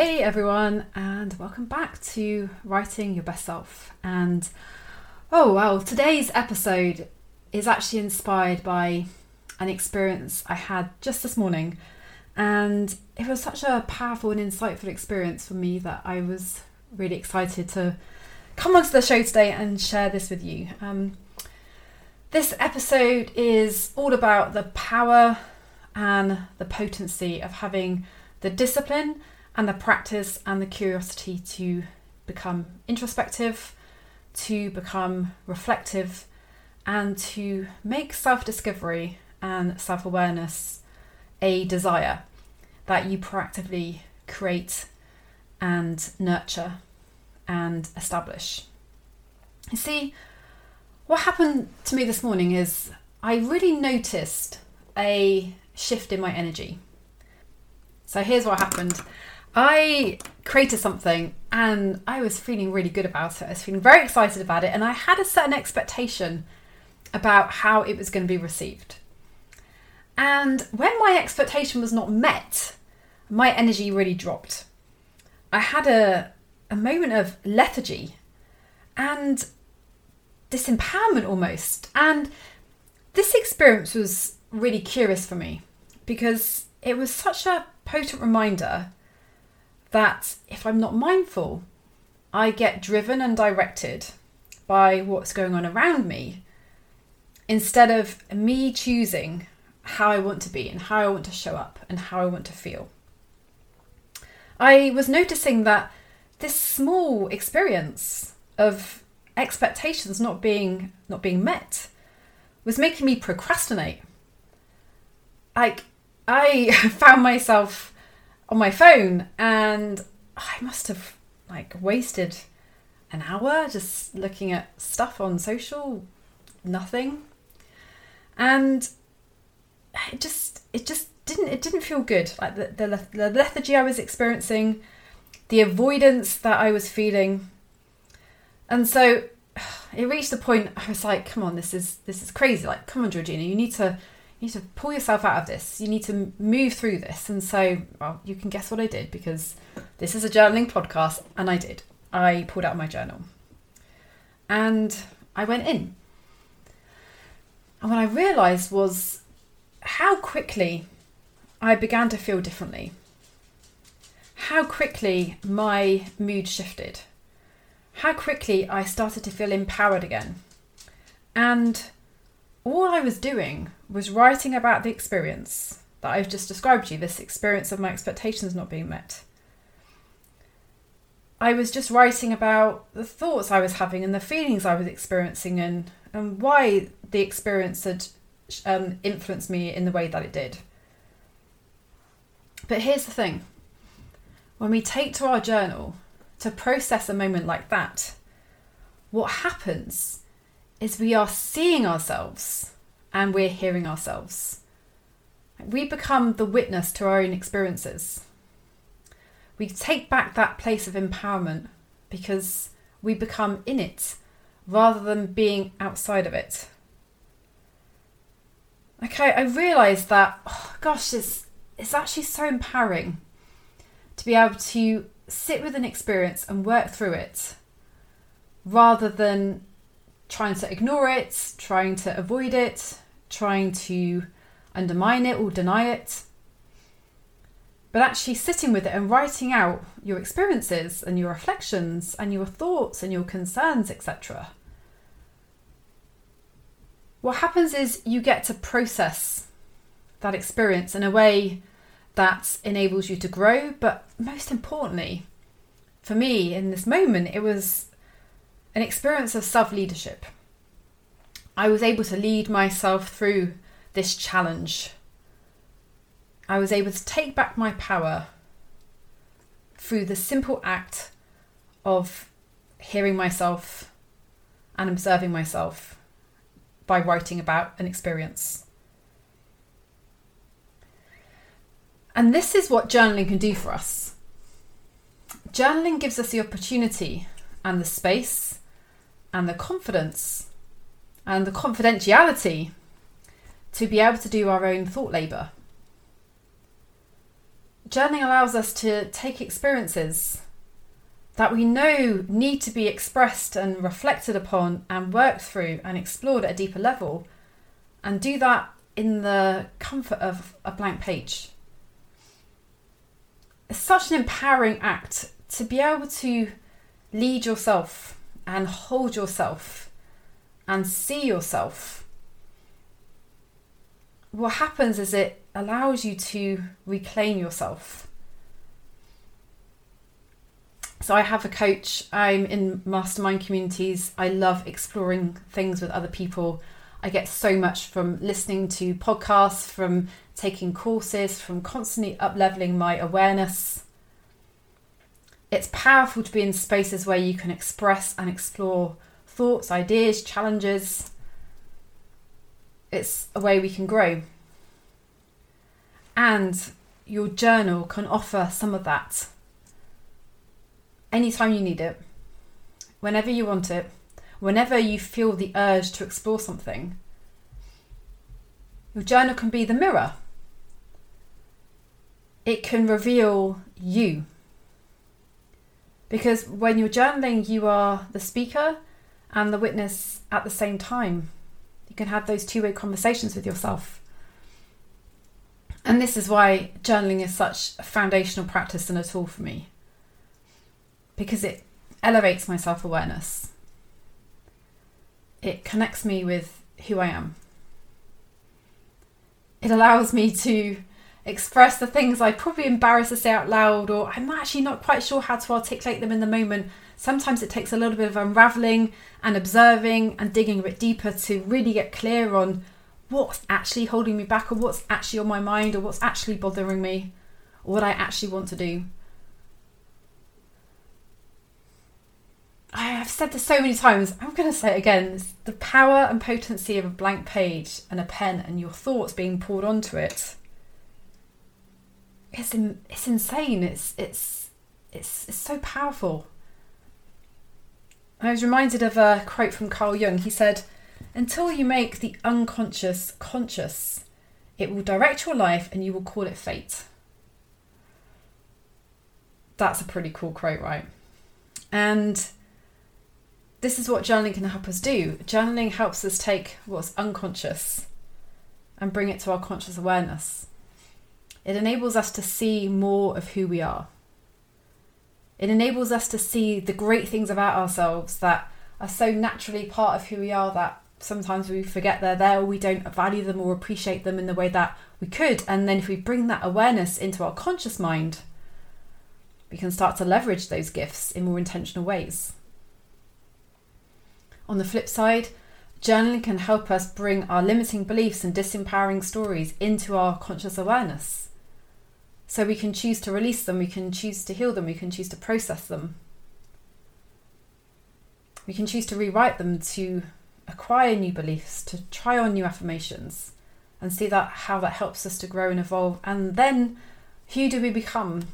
Hey everyone, and welcome back to Writing Your Best Self. And oh well, today's episode is actually inspired by an experience I had just this morning. And it was such a powerful and insightful experience for me that I was really excited to come onto the show today and share this with you. Um, this episode is all about the power and the potency of having the discipline and the practice and the curiosity to become introspective, to become reflective, and to make self discovery and self awareness a desire that you proactively create and nurture and establish. You see, what happened to me this morning is I really noticed a shift in my energy. So here's what happened. I created something and I was feeling really good about it. I was feeling very excited about it, and I had a certain expectation about how it was going to be received. And when my expectation was not met, my energy really dropped. I had a, a moment of lethargy and disempowerment almost. And this experience was really curious for me because it was such a potent reminder that if I'm not mindful, I get driven and directed by what's going on around me instead of me choosing how I want to be and how I want to show up and how I want to feel. I was noticing that this small experience of expectations not being not being met was making me procrastinate. Like I found myself on my phone and I must have like wasted an hour just looking at stuff on social, nothing. And it just it just didn't it didn't feel good. Like the, the, the lethargy I was experiencing, the avoidance that I was feeling. And so it reached the point I was like, come on, this is this is crazy. Like, come on, Georgina, you need to you need to pull yourself out of this. You need to move through this. And so, well, you can guess what I did because this is a journaling podcast, and I did. I pulled out my journal and I went in. And what I realised was how quickly I began to feel differently. How quickly my mood shifted. How quickly I started to feel empowered again. And all I was doing was writing about the experience that I've just described to you this experience of my expectations not being met. I was just writing about the thoughts I was having and the feelings I was experiencing and, and why the experience had um, influenced me in the way that it did. But here's the thing when we take to our journal to process a moment like that, what happens is we are seeing ourselves and we're hearing ourselves. We become the witness to our own experiences. We take back that place of empowerment because we become in it rather than being outside of it. Okay, I realised that, oh, gosh, it's, it's actually so empowering to be able to sit with an experience and work through it rather than trying to ignore it, trying to avoid it, trying to undermine it or deny it. But actually sitting with it and writing out your experiences and your reflections and your thoughts and your concerns, etc. What happens is you get to process that experience in a way that enables you to grow, but most importantly, for me in this moment, it was an experience of self leadership. I was able to lead myself through this challenge I was able to take back my power through the simple act of hearing myself and observing myself by writing about an experience. And this is what journaling can do for us. Journaling gives us the opportunity and the space and the confidence and the confidentiality to be able to do our own thought labour. Journaling allows us to take experiences that we know need to be expressed and reflected upon and worked through and explored at a deeper level and do that in the comfort of a blank page. It's such an empowering act to be able to lead yourself and hold yourself and see yourself. What happens is it allows you to reclaim yourself so I have a coach. I'm in mastermind communities. I love exploring things with other people. I get so much from listening to podcasts, from taking courses, from constantly up leveling my awareness. It's powerful to be in spaces where you can express and explore thoughts, ideas, challenges. It's a way we can grow. And your journal can offer some of that anytime you need it, whenever you want it, whenever you feel the urge to explore something. Your journal can be the mirror. It can reveal you. Because when you're journaling, you are the speaker and the witness at the same time. You can have those two way conversations with yourself. And this is why journaling is such a foundational practice and a tool for me because it elevates my self awareness. It connects me with who I am. It allows me to express the things I probably embarrassed to say out loud, or I'm actually not quite sure how to articulate them in the moment. Sometimes it takes a little bit of unraveling and observing and digging a bit deeper to really get clear on what's actually holding me back, or what's actually on my mind, or what's actually bothering me, or what I actually want to do. I have said this so many times. I'm going to say it again. The power and potency of a blank page and a pen and your thoughts being poured onto it. It's in, it's insane. It's it's it's it's so powerful. I was reminded of a quote from Carl Jung. He said, "Until you make the unconscious conscious, it will direct your life, and you will call it fate." That's a pretty cool quote, right? And this is what journaling can help us do. Journaling helps us take what's unconscious and bring it to our conscious awareness. It enables us to see more of who we are. It enables us to see the great things about ourselves that are so naturally part of who we are that sometimes we forget they're there or we don't value them or appreciate them in the way that we could. And then if we bring that awareness into our conscious mind, we can start to leverage those gifts in more intentional ways. On the flip side, journaling can help us bring our limiting beliefs and disempowering stories into our conscious awareness. So we can choose to release them, we can choose to heal them, we can choose to process them. We can choose to rewrite them to acquire new beliefs, to try on new affirmations, and see that how that helps us to grow and evolve. And then who do we become?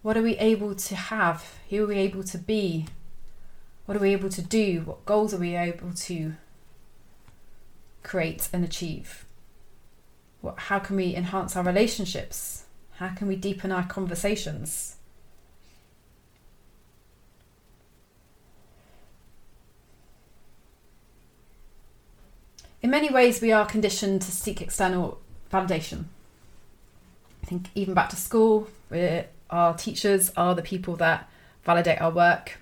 What are we able to have? Who are we able to be? What are we able to do? What goals are we able to create and achieve? What, how can we enhance our relationships? How can we deepen our conversations? In many ways, we are conditioned to seek external validation. I think even back to school, our teachers are the people that validate our work.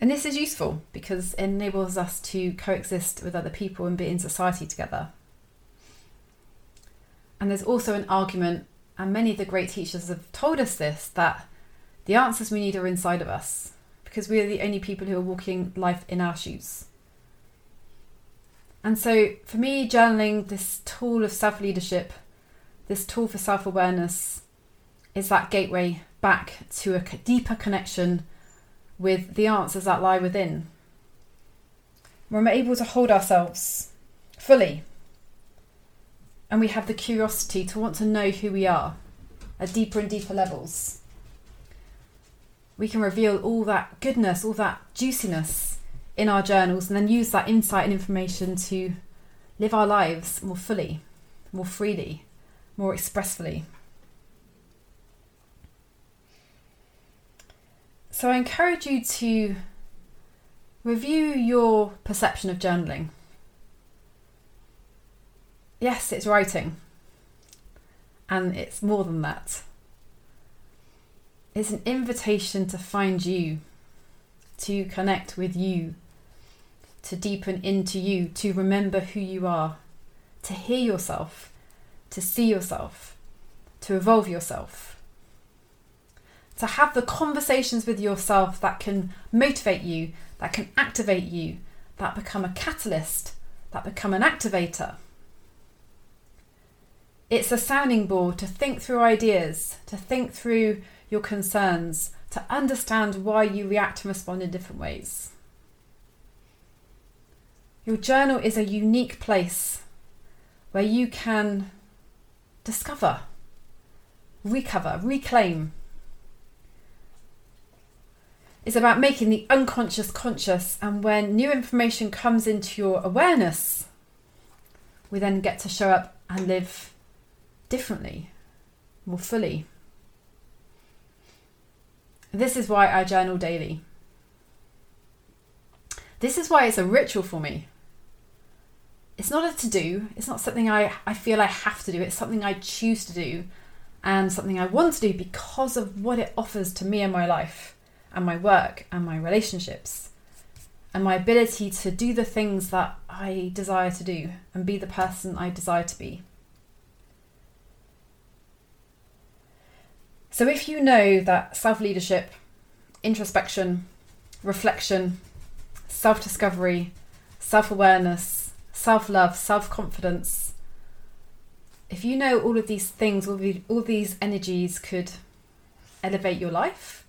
And this is useful because it enables us to coexist with other people and be in society together. And there's also an argument, and many of the great teachers have told us this, that the answers we need are inside of us because we are the only people who are walking life in our shoes. And so for me, journaling, this tool of self leadership, this tool for self awareness, is that gateway back to a deeper connection with the answers that lie within. When we're able to hold ourselves fully and we have the curiosity to want to know who we are at deeper and deeper levels, we can reveal all that goodness, all that juiciness in our journals, and then use that insight and information to live our lives more fully, more freely, more expressfully. So I encourage you to review your perception of journaling. Yes, it's writing, and it's more than that. It's an invitation to find you, to connect with you, to deepen into you, to remember who you are, to hear yourself, to see yourself, to evolve yourself to have the conversations with yourself that can motivate you, that can activate you, that become a catalyst, that become an activator. It's a sounding board to think through ideas, to think through your concerns, to understand why you react and respond in different ways. Your journal is a unique place where you can discover, recover, reclaim, It's about making the unconscious conscious. And when new information comes into your awareness, we then get to show up and live differently, more fully. This is why I journal daily. This is why it's a ritual for me. It's not a to do, it's not something I, I feel I have to do, it's something I choose to do and something I want to do because of what it offers to me and my life and my work and my relationships and my ability to do the things that I desire to do and be the person I desire to be. So, if you know that self leadership, introspection, reflection, self discovery, self awareness, self love, self confidence, if you know all of these things, all, the, all these energies could elevate your life,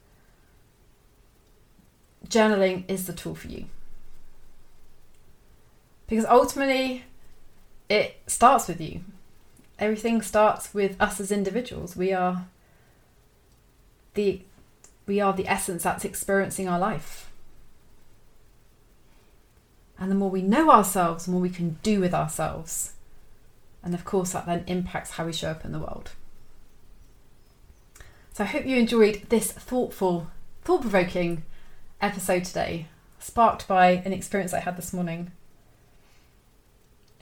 journaling is the tool for you. Because ultimately, it starts with you. Everything starts with us as individuals. We are the we are the essence that's experiencing our life. And the more we know ourselves, the more we can do with ourselves. And of course, that then impacts how we show up in the world. So I hope you enjoyed this thoughtful, thought provoking episode today, sparked by an experience I had this morning.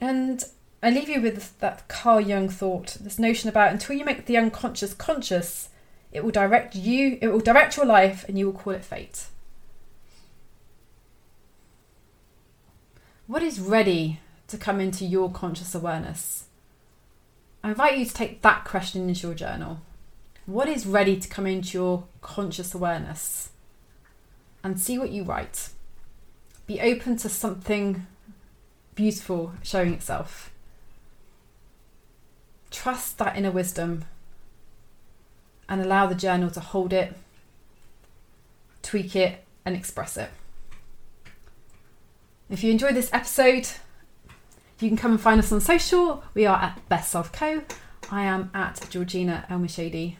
And I leave you with that Carl Jung thought, this notion about until you make the unconscious conscious, it will direct you, it will direct your life, and you will call it fate. What is ready to come into your conscious awareness? I invite you to take that question into your journal. What is ready to come into your conscious awareness? and see what you write. Be open to something beautiful showing itself. Trust that inner wisdom and allow the journal to hold it, tweak it, and express it. If you enjoyed this episode, you can come and find us on social. We are at Best Self Co. I am at Georgina Elmorshdy.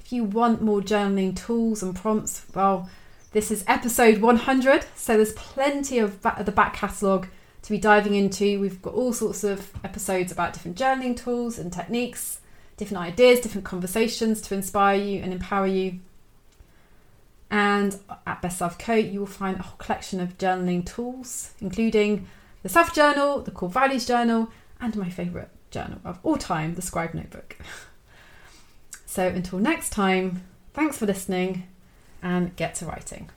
If you want more journaling tools and prompts, well, this is episode 100, so there's plenty of the back catalogue to be diving into. We've got all sorts of episodes about different journaling tools and techniques, different ideas, different conversations to inspire you and empower you. And at Best Self Co, you will find a whole collection of journaling tools, including the Self Journal, the Core Values Journal, and my favourite journal of all time, the Scribe Notebook. so until next time, thanks for listening and get to writing.